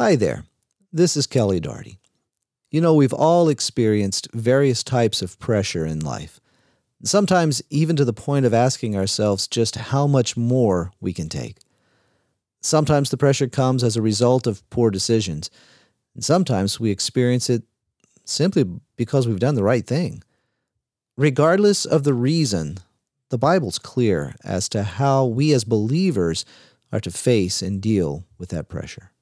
Hi there. This is Kelly Darty. You know, we've all experienced various types of pressure in life, sometimes even to the point of asking ourselves just how much more we can take. Sometimes the pressure comes as a result of poor decisions, and sometimes we experience it simply because we've done the right thing. Regardless of the reason, the Bible's clear as to how we as believers are to face and deal with that pressure.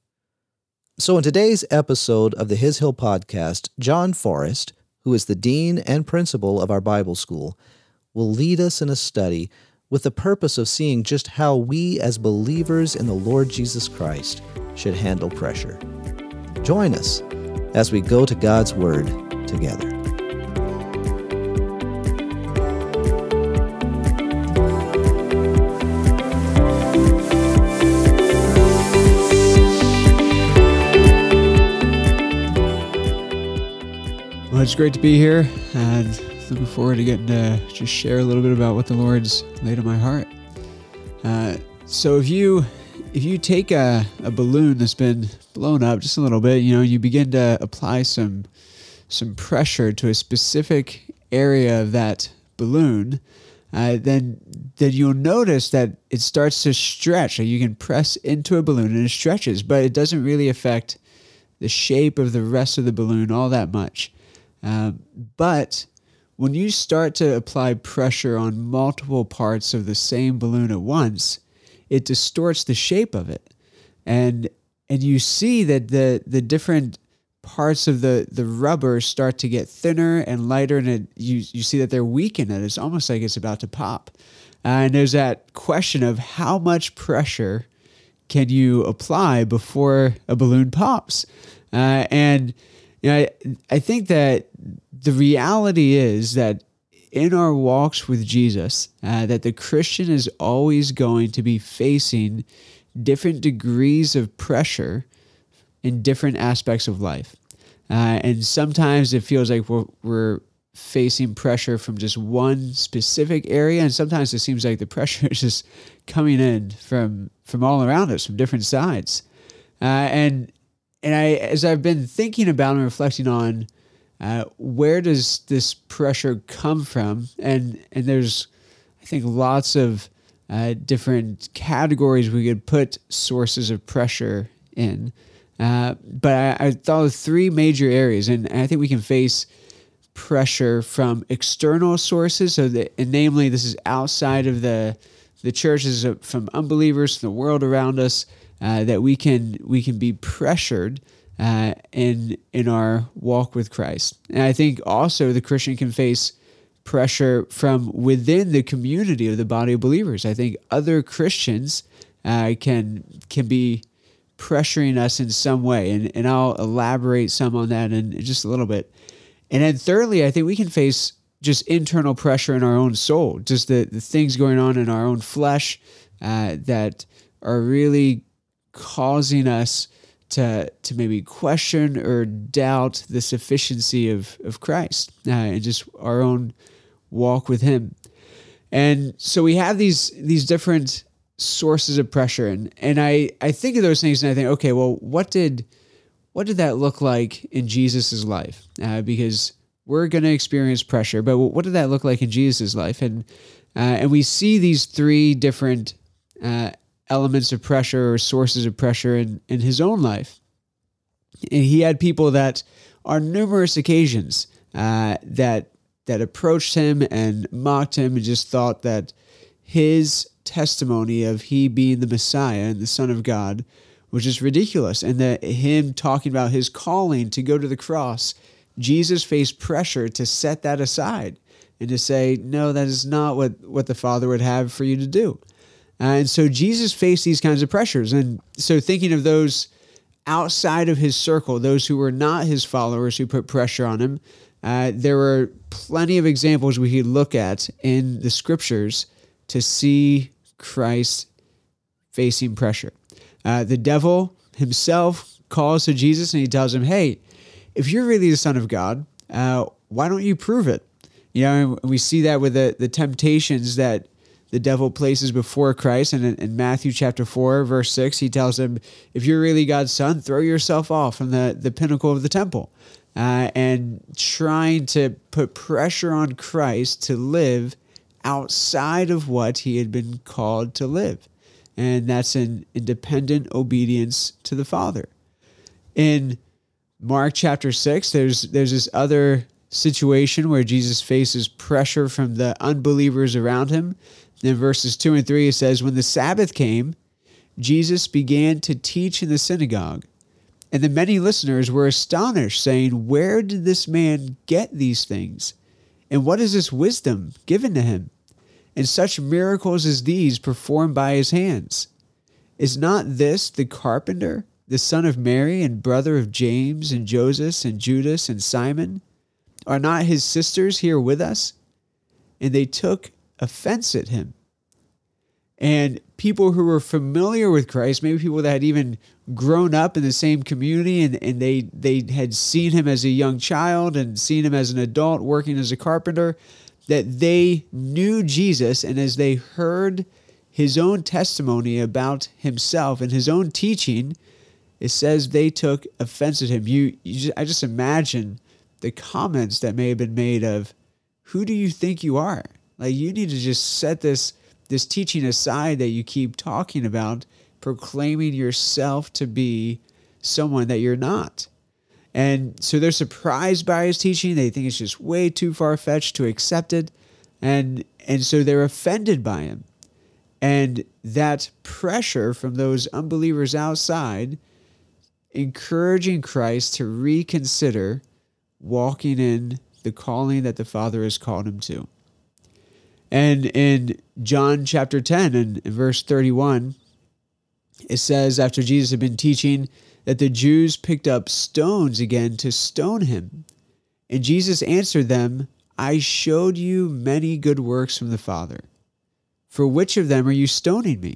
So, in today's episode of the His Hill podcast, Jon Forrest, who is the dean and principal of our Bible school, will lead us in a study with the purpose of seeing just how we as believers in the Lord Jesus Christ should handle pressure. Join us as we go to God's Word together. It's great to be here and looking forward to getting to just share a little bit about what the Lord's laid on my heart. Uh, so if you if you take a, a balloon that's been blown up just a little bit, you know, you begin to apply some some pressure to a specific area of that balloon, uh, then then you'll notice that it starts to stretch. you can press into a balloon and it stretches, but it doesn't really affect the shape of the rest of the balloon all that much. Um, but when you start to apply pressure on multiple parts of the same balloon at once, it distorts the shape of it. And and you see that the the different parts of the, the rubber start to get thinner and lighter and it, you, you see that they're weakened and it's almost like it's about to pop. Uh, and there's that question of how much pressure can you apply before a balloon pops? Uh, and you know, I, I think that the reality is that in our walks with Jesus, uh, that the Christian is always going to be facing different degrees of pressure in different aspects of life. Uh, and sometimes it feels like we're, we're facing pressure from just one specific area, and sometimes it seems like the pressure is just coming in from from all around us, from different sides. Uh, and and I, as I've been thinking about and reflecting on, uh, where does this pressure come from? And and there's, I think, lots of uh, different categories we could put sources of pressure in. Uh, but I, I, thought of three major areas, and I think we can face pressure from external sources. So, that, and namely, this is outside of the the churches, from unbelievers, the world around us uh, that we can we can be pressured uh, in in our walk with Christ. And I think also the Christian can face pressure from within the community of the body of believers. I think other Christians uh, can can be pressuring us in some way, and and I'll elaborate some on that in, just a little bit. And then thirdly, I think we can face just internal pressure in our own soul, just the, the things going on in our own flesh uh, that are really causing us to to maybe question or doubt the sufficiency of of Christ uh, and just our own walk with Him. And so we have these these different sources of pressure, and and I I think of those things, and I think, okay, well, what did what did that look like in Jesus's life? Uh, because we're going to experience pressure, but what did that look like in Jesus's life? And uh, and we see these three different uh, elements of pressure or sources of pressure in, in his own life. And he had people that on numerous occasions uh, that that approached him and mocked him and just thought that his testimony of he being the Messiah and the Son of God was just ridiculous, and that him talking about his calling to go to the cross, Jesus faced pressure to set that aside and to say, no, that is not what, what the Father would have for you to do. Uh, and so Jesus faced these kinds of pressures. And so thinking of those outside of his circle, those who were not his followers who put pressure on him, uh, there were plenty of examples we could look at in the scriptures to see Christ facing pressure. Uh, the devil himself calls to Jesus and he tells him, Hey, if you're really the Son of God, uh, why don't you prove it? You know, we see that with the, the temptations that the devil places before Christ. And in, Matthew chapter 4, verse 6, he tells him, If you're really God's son, throw yourself off from the, the pinnacle of the temple. Uh, and trying to put pressure on Christ to live outside of what he had been called to live. And that's an independent obedience to the Father. In Mark chapter 6, there's, there's this other situation where Jesus faces pressure from the unbelievers around him. In verses 2 and 3, it says, When the Sabbath came, Jesus began to teach in the synagogue. And the many listeners were astonished, saying, Where did this man get these things? And what is this wisdom given to him? And such miracles as these performed by his hands? Is not this the carpenter, the son of Mary, and brother of James, and Joseph, and Judas, and Simon? Are not his sisters here with us? And they took offense at him. And people who were familiar with Christ, maybe people that had even grown up in the same community and, and they, they had seen him as a young child and seen him as an adult working as a carpenter, that they knew Jesus. And as they heard his own testimony about himself and his own teaching, it says they took offense at him. You, you just, I just imagine the comments that may have been made of, "Who do you think you are?" Like you need to just set this this teaching aside that you keep talking about, proclaiming yourself to be someone that you're not. And so they're surprised by his teaching. They think it's just way too far fetched to accept it. And and so they're offended by him. And that pressure from those unbelievers outside encouraging Christ to reconsider walking in the calling that the Father has called him to. And in John chapter 10 and verse 31, it says, after Jesus had been teaching, that the Jews picked up stones again to stone him. And Jesus answered them, I showed you many good works from the Father. For which of them are you stoning me?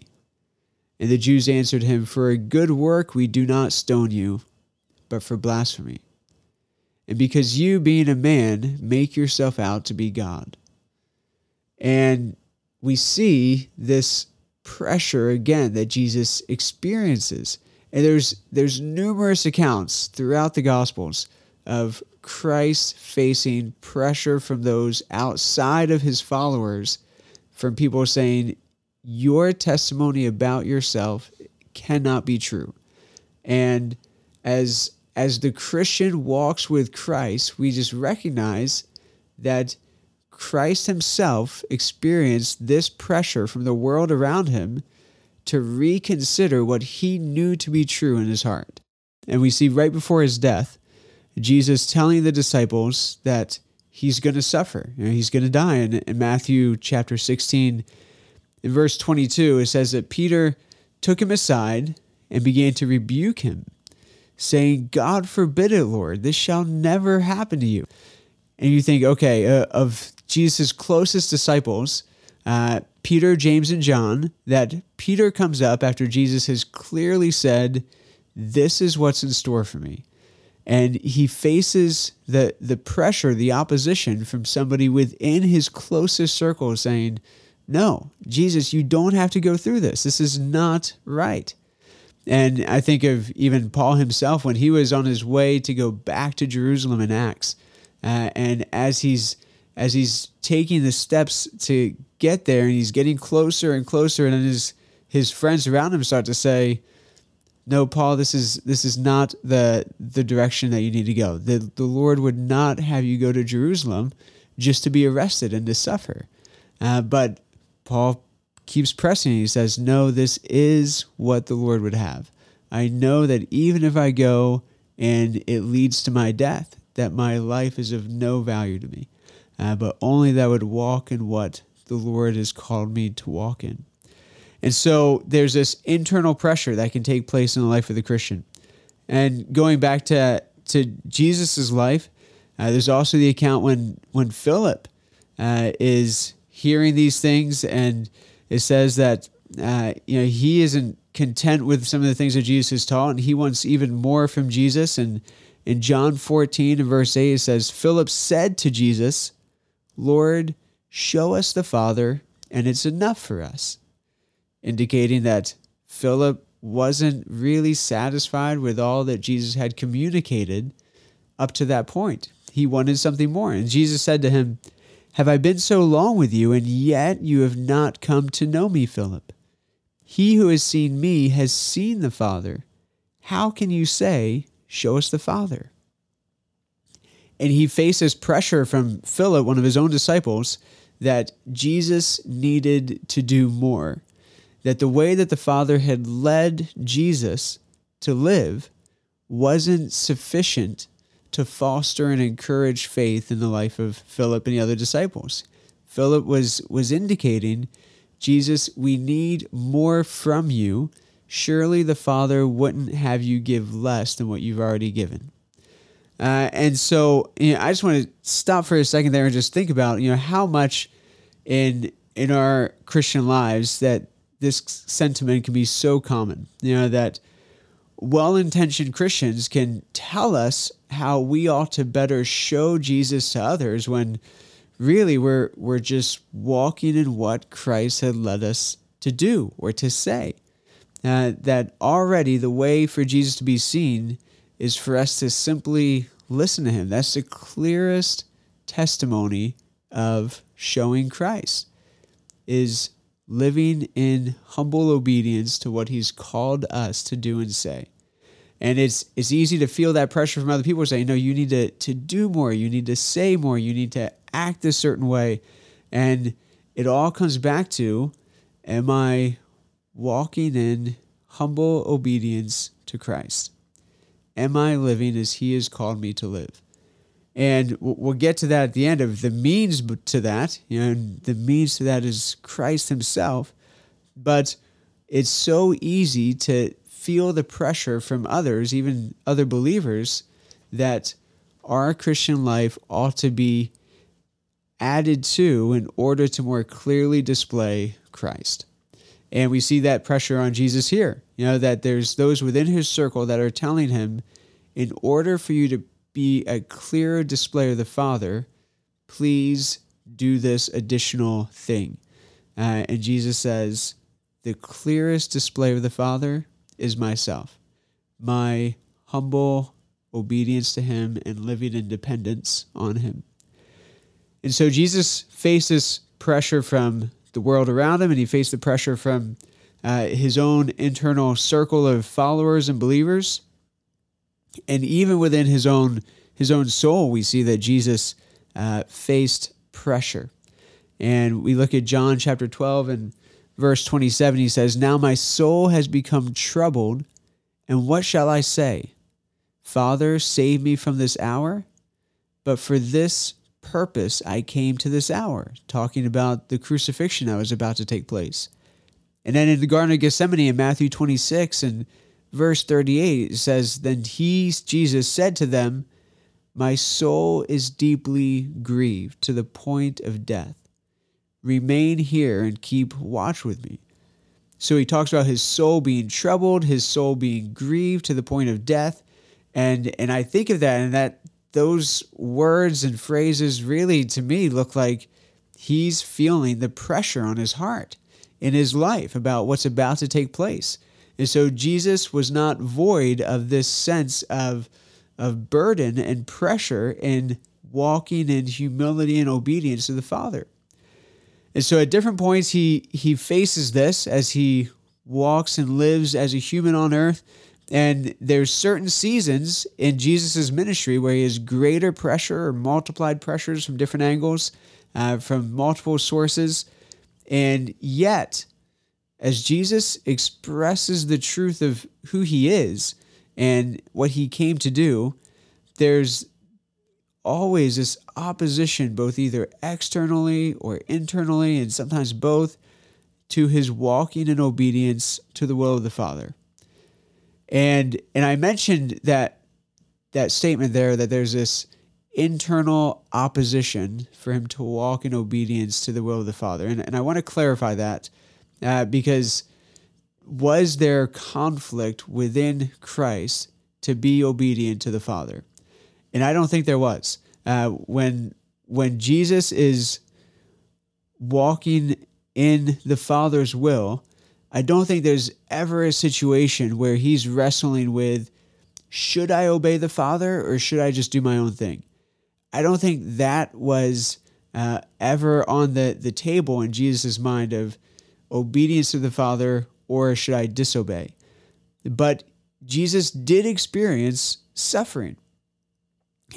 And the Jews answered him, For a good work we do not stone you, but for blasphemy and because you, being a man, make yourself out to be God. And we see this pressure again that Jesus experiences. And there's there's numerous accounts throughout the gospels of Christ facing pressure from those outside of his followers from people saying your testimony about yourself cannot be true. And as as the Christian walks with Christ, we just recognize that Christ himself experienced this pressure from the world around him to reconsider what he knew to be true in his heart. And we see right before his death, Jesus telling the disciples that he's going to suffer, you know, he's going to die. And in Matthew chapter 16, in verse 22, it says that Peter took him aside and began to rebuke him saying, God forbid it, Lord, this shall never happen to you. And you think, okay, uh, of Jesus' closest disciples, uh, Peter, James, and John, that Peter comes up after Jesus has clearly said, This is what's in store for me. And he faces the, the pressure, the opposition from somebody within his closest circle saying, No, Jesus, you don't have to go through this. This is not right. And I think of even Paul himself when he was on his way to go back to Jerusalem in Acts, uh, and as he's as he's taking the steps to get there, and he's getting closer and closer, and his his friends around him start to say, "No, Paul, this is this is not the the direction that you need to go. The the Lord would not have you go to Jerusalem just to be arrested and to suffer." Uh, but Paul keeps pressing. He says, No, this is what the Lord would have. I know that even if I go and it leads to my death, that my life is of no value to me, uh, but only that would walk in what the Lord has called me to walk in. And so there's this internal pressure that can take place in the life of the Christian. And going back to, to Jesus' life, uh, there's also the account when, when Philip uh, is hearing these things and it says that uh, you know he isn't content with some of the things that Jesus has taught, and he wants even more from Jesus. And in John 14 and verse 8, it says, Philip said to Jesus, Lord, show us the Father, and it's enough for us, indicating that Philip wasn't really satisfied with all that Jesus had communicated up to that point. He wanted something more. And Jesus said to him, Have I been so long with you, and yet you have not come to know me, Philip? He who has seen me has seen the Father. How can you say, Show us the Father? And he faces pressure from Philip, one of his own disciples, that Jesus needed to do more. That the way that the Father had led Jesus to live wasn't sufficient to foster and encourage faith in the life of Philip and the other disciples. Philip was was indicating, Jesus, we need more from you. Surely the Father wouldn't have you give less than what you've already given. Uh, and so you know, I just want to stop for a second there and just think about you know how much in in our Christian lives that this sentiment can be so common. You know that well-intentioned Christians can tell us how we ought to better show Jesus to others when really we're we're just walking in what Christ had led us to do or to say. Uh, that already the way for Jesus to be seen is for us to simply listen to him. That's the clearest testimony of showing Christ is living in humble obedience to what he's called us to do and say. And it's it's easy to feel that pressure from other people saying, no, you need to, to do more, you need to say more, you need to act a certain way. And it all comes back to am I walking in humble obedience to Christ? Am I living as He has called me to live? And we'll get to that at the end of the means to that. You know, the means to that is Christ Himself. But it's so easy to feel the pressure from others, even other believers, that our Christian life ought to be added to in order to more clearly display Christ. And we see that pressure on Jesus here. You know, that there's those within his circle that are telling him, in order for you to be a clearer display of the Father, please do this additional thing. Uh, and Jesus says, the clearest display of the Father is myself, my humble obedience to Him and living in dependence on Him. And so Jesus faces pressure from the world around him, and he faced the pressure from uh, his own internal circle of followers and believers. And even within his own his own soul, we see that Jesus uh, faced pressure. And we look at John chapter 12 and verse 27. He says, Now my soul has become troubled, and what shall I say? Father, save me from this hour. But for this purpose I came to this hour, talking about the crucifixion that was about to take place. And then in the Garden of Gethsemane in Matthew 26 and verse 38, it says, Then he, Jesus, said to them, My soul is deeply grieved to the point of death. Remain here and keep watch with me. So he talks about his soul being troubled, his soul being grieved to the point of death. And and I think of that and that those words and phrases really, to me, look like he's feeling the pressure on his heart in his life about what's about to take place. And so Jesus was not void of this sense of, of burden and pressure in walking in humility and obedience to the Father. And so at different points, he, he faces this as he walks and lives as a human on earth. And there's certain seasons in Jesus' ministry where he has greater pressure or multiplied pressures from different angles, uh, from multiple sources. And yet, as Jesus expresses the truth of who he is and what he came to do, there's always this opposition, both either externally or internally, and sometimes both, to his walking in obedience to the will of the Father. And and I mentioned that that statement there that there's this internal opposition for him to walk in obedience to the will of the Father. And, and I want to clarify that uh, because was there conflict within Christ to be obedient to the Father? And I don't think there was. Uh, when when Jesus is walking in the Father's will, I don't think there's ever a situation where he's wrestling with should I obey the Father or should I just do my own thing? I don't think that was uh, ever on the, the table in Jesus' mind of obedience to the Father or should I disobey? But Jesus did experience suffering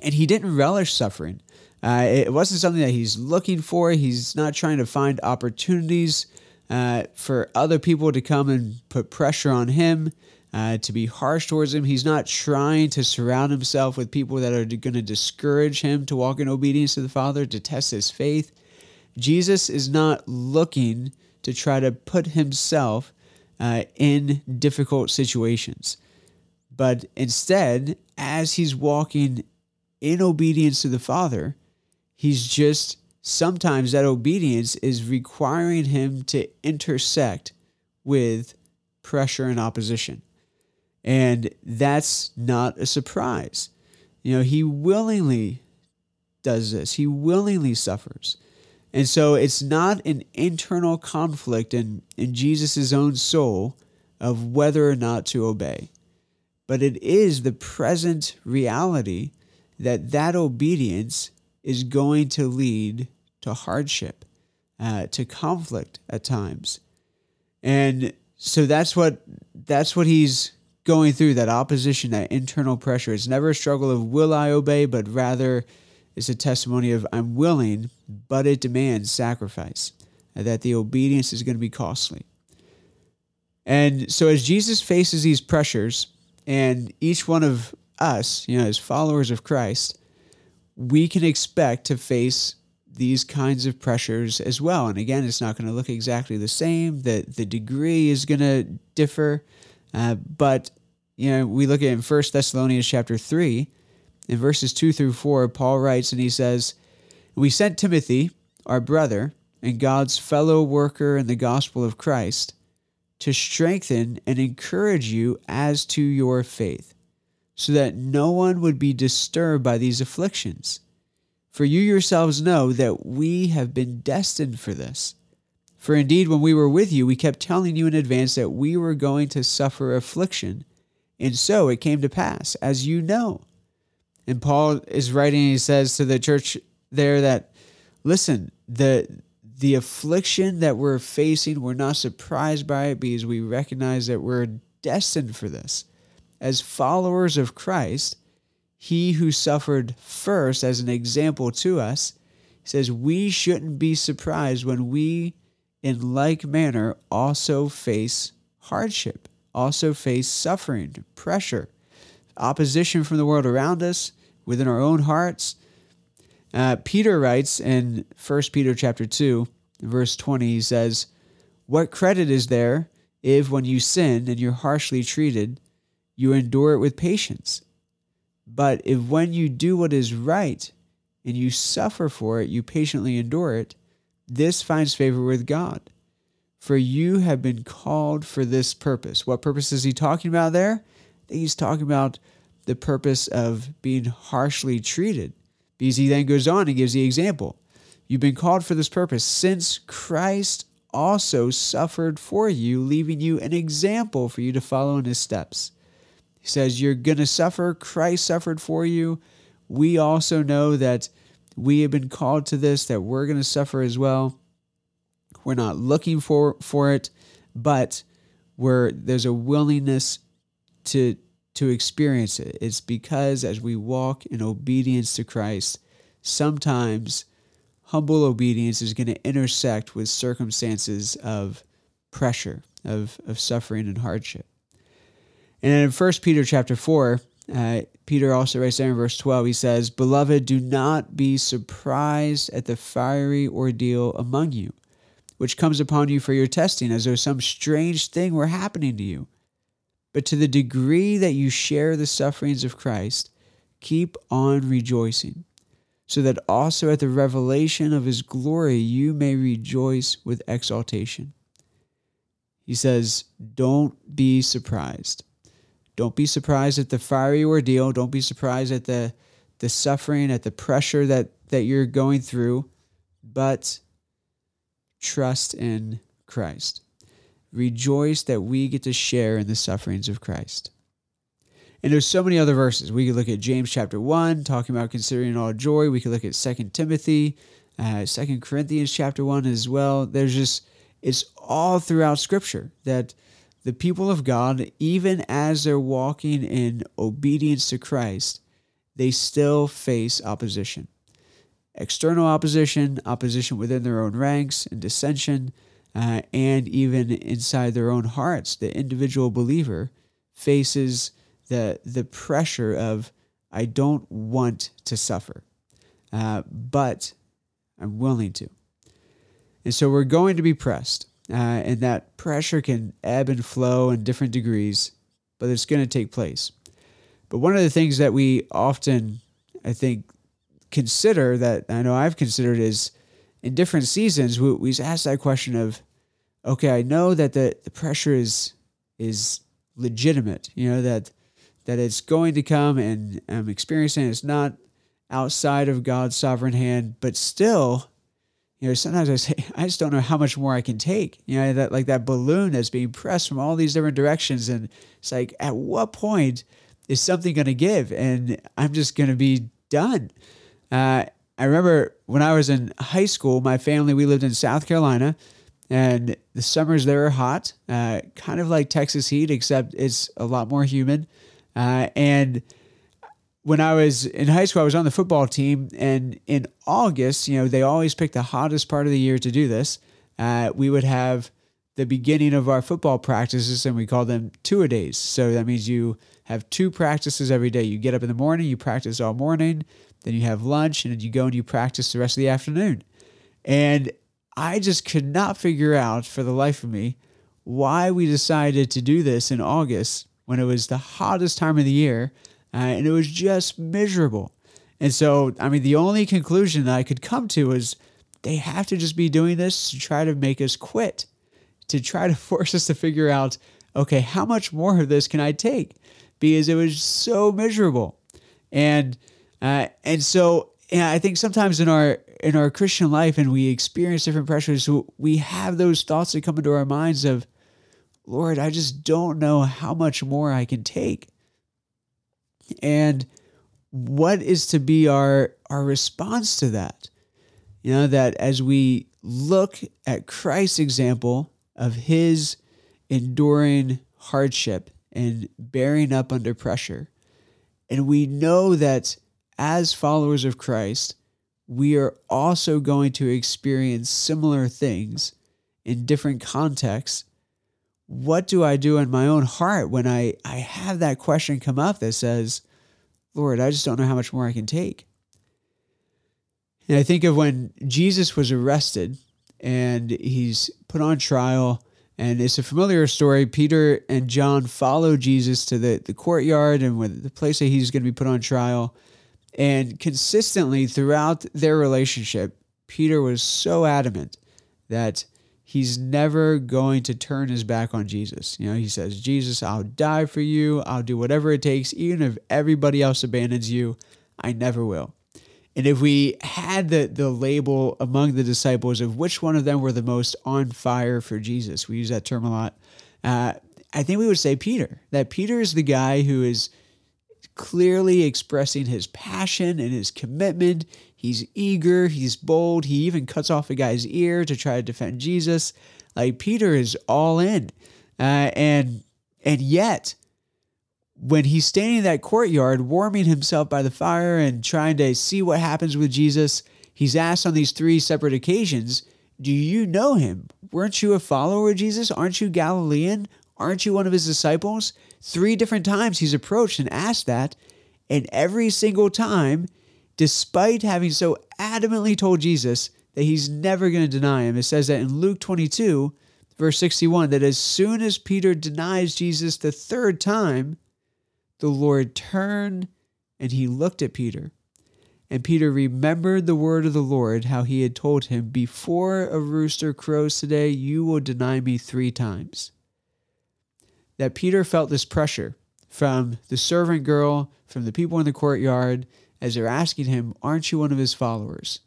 and he didn't relish suffering. Uh, it wasn't something that he's looking for. He's not trying to find opportunities uh, for other people to come and put pressure on him, uh, to be harsh towards him. He's not trying to surround himself with people that are going to discourage him to walk in obedience to the Father, to test his faith. Jesus is not looking to try to put himself uh, in difficult situations. But instead, as he's walking in obedience to the Father, he's just sometimes that obedience is requiring him to intersect with pressure and opposition. And that's not a surprise. You know, he willingly does this, he willingly suffers. And so it's not an internal conflict in, in Jesus' own soul of whether or not to obey, but it is the present reality that that obedience is going to lead to hardship, uh, to conflict at times. And so that's what that's what he's going through that opposition, that internal pressure. It's never a struggle of will I obey, but rather it's a testimony of I'm willing, but it demands sacrifice, that the obedience is going to be costly. And so as Jesus faces these pressures, and each one of us, you know, as followers of Christ, we can expect to face these kinds of pressures as well. And again, it's not going to look exactly the same. The the degree is going to differ, uh, but you know we look at in First Thessalonians chapter three, in verses two through four, Paul writes and he says, "We sent Timothy, our brother and God's fellow worker in the gospel of Christ, to strengthen and encourage you as to your faith." So that no one would be disturbed by these afflictions for you yourselves know that we have been destined for this. For indeed, when we were with you, we kept telling you in advance that we were going to suffer affliction. And so it came to pass, as you know. And Paul is writing, he says to the church there that, listen, the, the affliction that we're facing, we're not surprised by it because we recognize that we're destined for this. As followers of Christ, he who suffered first as an example to us says we shouldn't be surprised when we in like manner also face hardship also face suffering pressure opposition from the world around us within our own hearts. Uh, peter writes in 1 peter chapter 2 verse 20 he says what credit is there if when you sin and you're harshly treated you endure it with patience but if when you do what is right and you suffer for it, you patiently endure it, this finds favor with God. For you have been called for this purpose. What purpose is he talking about there? He's talking about the purpose of being harshly treated. Because he then goes on and gives the example. You've been called for this purpose, since Christ also suffered for you, leaving you an example for you to follow in his steps. He says, You're going to suffer. Christ suffered for you. We also know that we have been called to this, that we're going to suffer as well. We're not looking for, for it, but we're, there's a willingness to, to experience it. It's because as we walk in obedience to Christ, sometimes humble obedience is going to intersect with circumstances of pressure, of, of suffering and hardship. And in 1 Peter chapter 4, uh, Peter also writes there in verse 12, he says, Beloved, do not be surprised at the fiery ordeal among you, which comes upon you for your testing, as though some strange thing were happening to you. But to the degree that you share the sufferings of Christ, keep on rejoicing, so that also at the revelation of his glory you may rejoice with exaltation. He says, Don't be surprised. Don't be surprised at the fiery ordeal. Don't be surprised at the the suffering, at the pressure that that you're going through, but trust in Christ. Rejoice that we get to share in the sufferings of Christ. And there's so many other verses. We could look at James chapter 1, talking about considering all joy. We could look at 2 Timothy, uh, 2 Corinthians chapter 1 as well. There's just, it's all throughout Scripture that the people of God, even as they're walking in obedience to Christ, they still face opposition. External opposition, opposition within their own ranks, and dissension, uh, and even inside their own hearts. The individual believer faces the the pressure of I don't want to suffer, uh, but I'm willing to. And so we're going to be pressed, uh, and that pressure can ebb and flow in different degrees, but it's going to take place. But one of the things that we often, I think, consider that I know I've considered is in different seasons, we, we ask that question of, okay, I know that the, the pressure is is legitimate, you know, that that it's going to come and I'm experiencing it's not outside of God's sovereign hand, but still, you know, sometimes I say, I just don't know how much more I can take. You know, that like that balloon that's being pressed from all these different directions. And it's like, at what point is something going to give? And I'm just going to be done. Uh, I remember when I was in high school, my family, we lived in South Carolina and the summers there are hot, uh, kind of like Texas heat, except it's a lot more humid. Uh, and when I was in high school, I was on the football team, and in August, you know, they always pick the hottest part of the year to do this. Uh, we would have the beginning of our football practices, and we call them two a days. So that means you have two practices every day. You get up in the morning, you practice all morning, then you have lunch, and then you go and you practice the rest of the afternoon. And I just could not figure out for the life of me why we decided to do this in August when it was the hottest time of the year uh, and it was just miserable. And so, I mean, the only conclusion that I could come to was they have to just be doing this to try to make us quit, to try to force us to figure out, okay, how much more of this can I take? Because it was so miserable. And uh, and so yeah, I think sometimes in our in our Christian life and we experience different pressures, we have those thoughts that come into our minds of, Lord, I just don't know how much more I can take. And what is to be our our response to that? You know, that as we look at Christ's example of his enduring hardship and bearing up under pressure, and we know that as followers of Christ, we are also going to experience similar things in different contexts what do I do in my own heart when I, I have that question come up that says, Lord, I just don't know how much more I can take? And I think of when Jesus was arrested and he's put on trial, and it's a familiar story. Peter and John follow Jesus to the, the courtyard and with the place that he's going to be put on trial. And consistently throughout their relationship, Peter was so adamant that he's never going to turn his back on Jesus. You know, he says, Jesus, I'll die for you. I'll do whatever it takes. Even if everybody else abandons you, I never will. And if we had the, the label among the disciples of which one of them were the most on fire for Jesus, we use that term a lot. Uh, I think we would say Peter, that Peter is the guy who is clearly expressing his passion and his commitment. He's eager, he's bold. He even cuts off a guy's ear to try to defend Jesus. Like Peter is all in. Uh, and and yet when he's standing in that courtyard warming himself by the fire and trying to see what happens with Jesus, he's asked on these three separate occasions, Do you know him? Weren't you a follower of Jesus? Aren't you Galilean? Aren't you one of his disciples? Three different times he's approached and asked that. And every single time, despite having so adamantly told Jesus that he's never going to deny him, it says that in Luke 22, verse 61, that as soon as Peter denies Jesus the third time, the Lord turned and he looked at Peter. And Peter remembered the word of the Lord, how he had told him, Before a rooster crows today, you will deny me three times that Peter felt this pressure from the servant girl, from the people in the courtyard, as they're asking him, Aren't you one of his followers?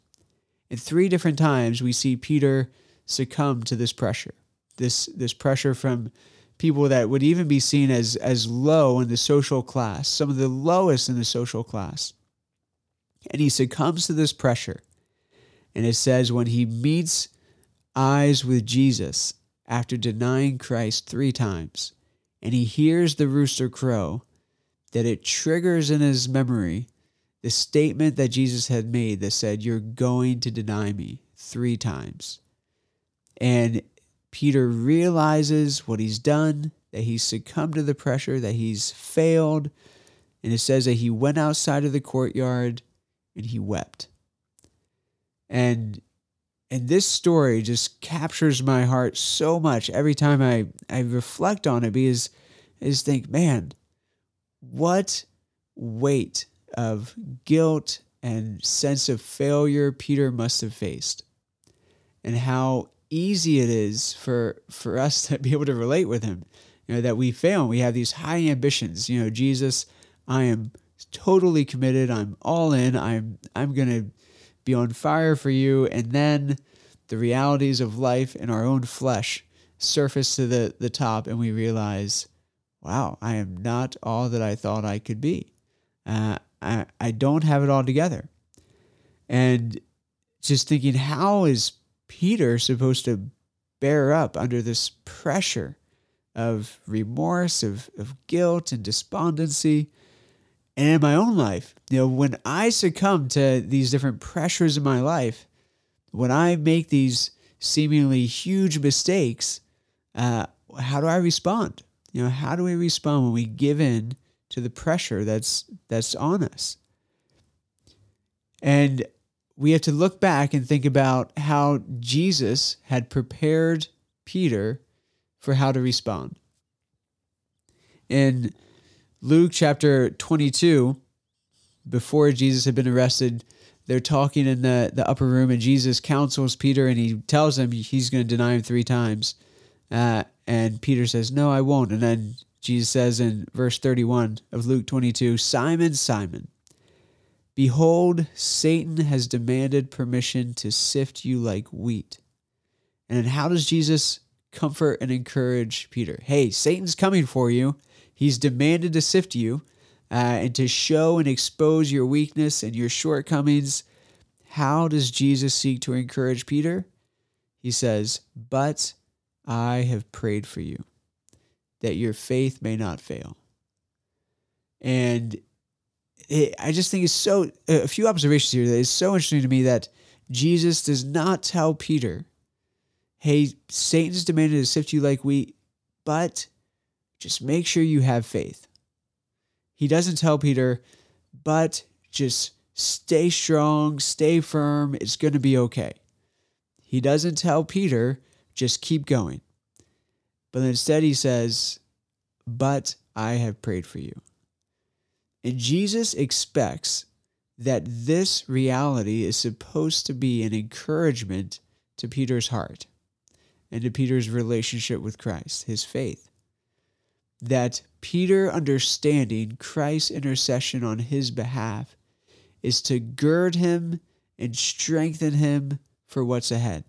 And three different times we see Peter succumb to this pressure, this this pressure from people that would even be seen as as low in the social class, some of the lowest in the social class. And he succumbs to this pressure. And it says when he meets eyes with Jesus after denying Christ 3 times and he hears the rooster crow that it triggers in his memory the statement that Jesus had made that said, You're going to deny me three times. And Peter realizes what he's done, that he's succumbed to the pressure, that he's failed. And it says that he went outside of the courtyard and he wept. And and this story just captures my heart so much every time I, I reflect on it because I just think, man, what weight of guilt and sense of failure Peter must have faced, and how easy it is for for us to be able to relate with him. You know that we fail. and We have these high ambitions. You know, Jesus, I am totally committed. I'm all in. I'm I'm gonna be on fire for you. And then the realities of life in our own flesh surface to the the top, and we realize wow, I am not all that I thought I could be. Uh, I, I don't have it all together. And just thinking, how is Peter supposed to bear up under this pressure of remorse, of, of guilt and despondency? And in my own life, you know, when I succumb to these different pressures in my life, when I make these seemingly huge mistakes, uh, how do I respond? You know, how do we respond when we give in to the pressure that's that's on us? And we have to look back and think about how Jesus had prepared Peter for how to respond. In Luke chapter 22, before Jesus had been arrested, they're talking in the, the upper room, and Jesus counsels Peter and he tells him he's going to deny him three times. Uh, and Peter says, No, I won't. And then Jesus says in verse 31 of Luke 22 Simon, Simon, behold, Satan has demanded permission to sift you like wheat. And how does Jesus comfort and encourage Peter? Hey, Satan's coming for you. He's demanded to sift you uh, and to show and expose your weakness and your shortcomings. How does Jesus seek to encourage Peter? He says, But I have prayed for you that your faith may not fail. And it, I just think it's so, a few observations here that is so interesting to me that Jesus does not tell Peter, hey, Satan's demanded to sift you like wheat, but just make sure you have faith. He doesn't tell Peter, but just stay strong, stay firm, it's going to be okay. He doesn't tell Peter, just keep going. But instead, he says, But I have prayed for you. And Jesus expects that this reality is supposed to be an encouragement to Peter's heart and to Peter's relationship with Christ, his faith. That Peter understanding Christ's intercession on his behalf is to gird him and strengthen him for what's ahead.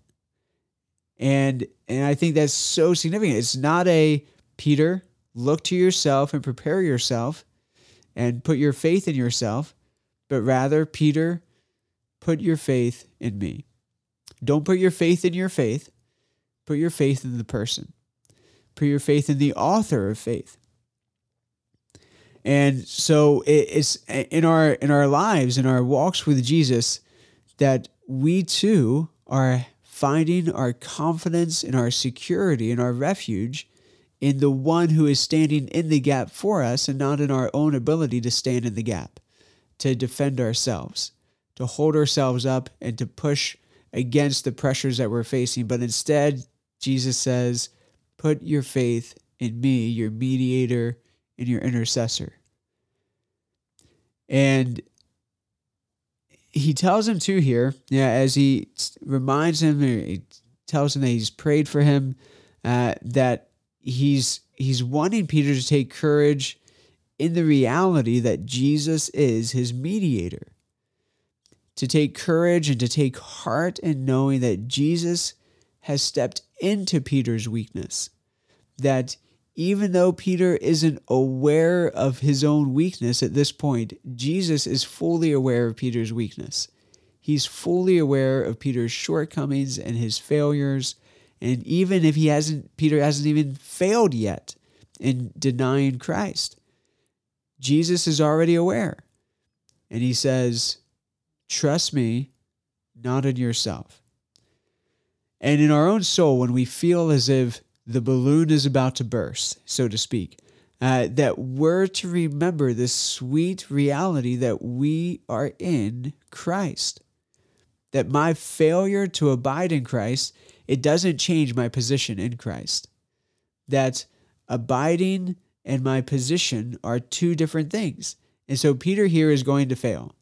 And and I think that's so significant. It's not a Peter, look to yourself and prepare yourself and put your faith in yourself, but rather Peter, put your faith in me. Don't put your faith in your faith. Put your faith in the person. Put your faith in the author of faith. And so it's in our in our lives, in our walks with Jesus, that we too are finding our confidence and our security and our refuge in the one who is standing in the gap for us and not in our own ability to stand in the gap, to defend ourselves, to hold ourselves up and to push against the pressures that we're facing. But instead, Jesus says, Put your faith in me, your mediator and your intercessor. And he tells him too here, yeah, as he reminds him, he tells him that he's prayed for him, uh, that he's he's wanting Peter to take courage in the reality that Jesus is his mediator. To take courage and to take heart in knowing that Jesus has stepped into Peter's weakness. That even though Peter isn't aware of his own weakness at this point, Jesus is fully aware of Peter's weakness. He's fully aware of Peter's shortcomings and his failures. And even if he hasn't, Peter hasn't even failed yet in denying Christ, Jesus is already aware. And he says, Trust me, not in yourself. And in our own soul, when we feel as if the balloon is about to burst, so to speak, uh, that we're to remember this sweet reality that we are in Christ. That my failure to abide in Christ, it doesn't change my position in Christ. That abiding and my position are two different things. And so Peter here is going to fail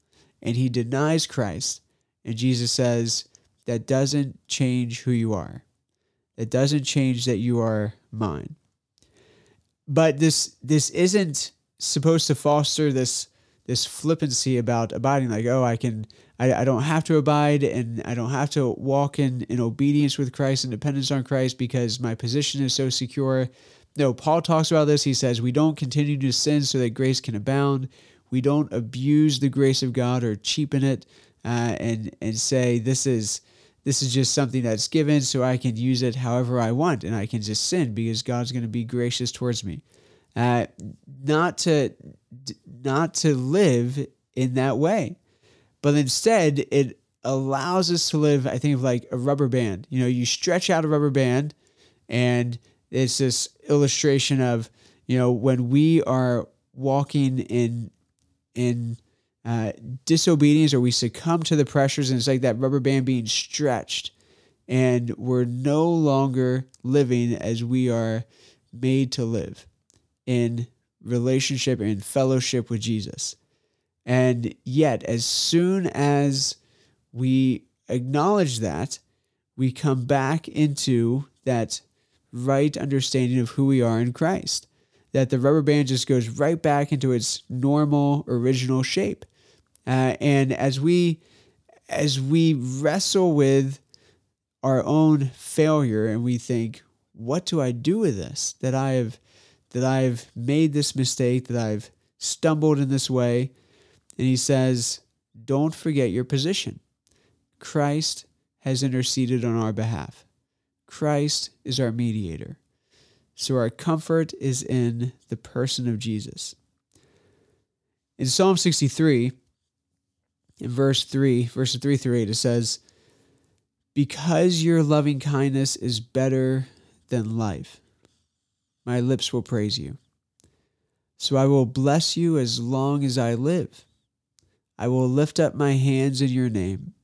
and he denies Christ. And Jesus says, that doesn't change who you are. It doesn't change that you are mine. But this this isn't supposed to foster this this flippancy about abiding like oh i can I, I don't have to abide and i don't have to walk in in obedience with christ and dependence on christ because my position is so secure no paul talks about this he says we don't continue to sin so that grace can abound we don't abuse the grace of god or cheapen it uh, and and say this is this is just something that's given so I can use it however I want and I can just sin because God's going to be gracious towards me. Uh, not to not to live in that way, but instead it allows us to live. I think of like a rubber band. You know, you stretch out a rubber band, and it's this illustration of you know when we are walking in in uh, disobedience or we succumb to the pressures and it's like that rubber band being stretched and we're no longer living as we are made to live in relationship and fellowship with Jesus. And yet, as soon as we acknowledge that, we come back into that right understanding of who we are in Christ. That the rubber band just goes right back into its normal, original shape. Uh, and as we as we wrestle with our own failure and we think, what do I do with this? That I have that I've made this mistake, that I've stumbled in this way. And he says, Don't forget your position. Christ has interceded on our behalf. Christ is our mediator. So our comfort is in the person of Jesus. In Psalm 63, in verse 3, verses 3 through 8, it says, Because your loving kindness is better than life, my lips will praise you. So I will bless you as long as I live. I will lift up my hands in your name.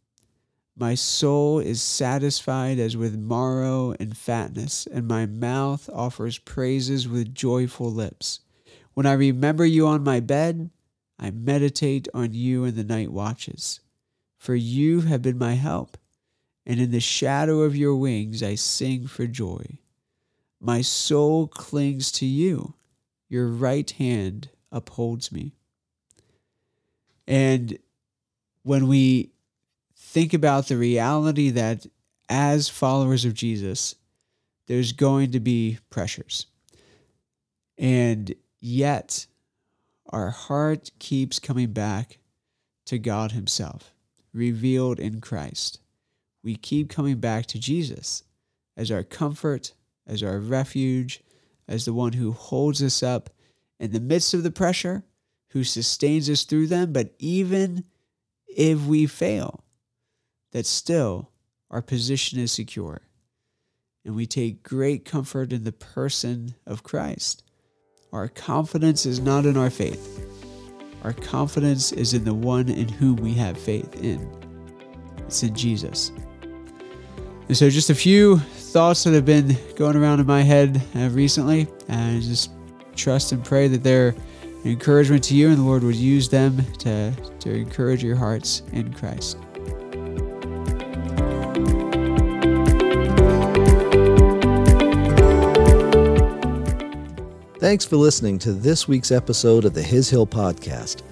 My soul is satisfied as with marrow and fatness, and my mouth offers praises with joyful lips. When I remember you on my bed, I meditate on you in the night watches, for you have been my help, and in the shadow of your wings I sing for joy. My soul clings to you, your right hand upholds me. And when we think about the reality that as followers of Jesus, there's going to be pressures. And yet, our heart keeps coming back to God Himself, revealed in Christ. We keep coming back to Jesus as our comfort, as our refuge, as the one who holds us up in the midst of the pressure, who sustains us through them. But even if we fail, that still our position is secure. And we take great comfort in the person of Christ. Our confidence is not in our faith. Our confidence is in the one in whom we have faith in. It's in Jesus. And so, just a few thoughts that have been going around in my head uh, recently, and just trust and pray that they're encouragement to you, and the Lord would use them to, to encourage your hearts in Christ. Thanks for listening to this week's episode of the His Hill Podcast.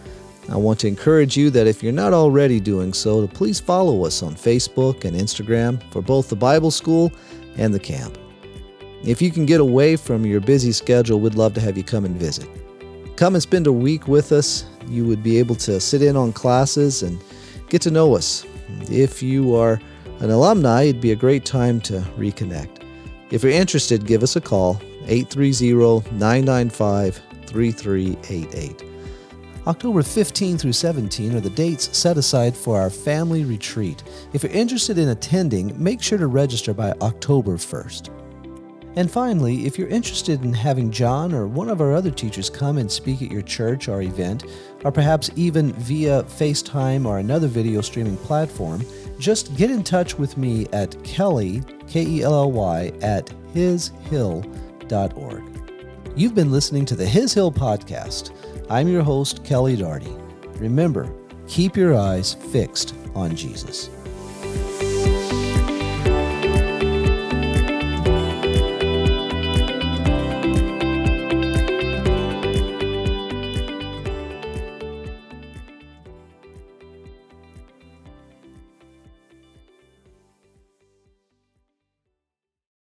I want to encourage you that if you're not already doing so, to please follow us on Facebook and Instagram for both the Bible School and the camp. If you can get away from your busy schedule, we'd love to have you come and visit. Come and spend a week with us. You would be able to sit in on classes and get to know us. If you are an alumni, it'd be a great time to reconnect. If you're interested, give us a call 830 995 3388. October 15 through 17 are the dates set aside for our family retreat. If you're interested in attending, make sure to register by October 1st. And finally, if you're interested in having Jon or one of our other teachers come and speak at your church or event, or perhaps even via FaceTime or another video streaming platform, just get in touch with me at Kelly, K E L L Y, at You've been listening to the His Hill Podcast. I'm your host, Kelly Darty. Remember, keep your eyes fixed on Jesus.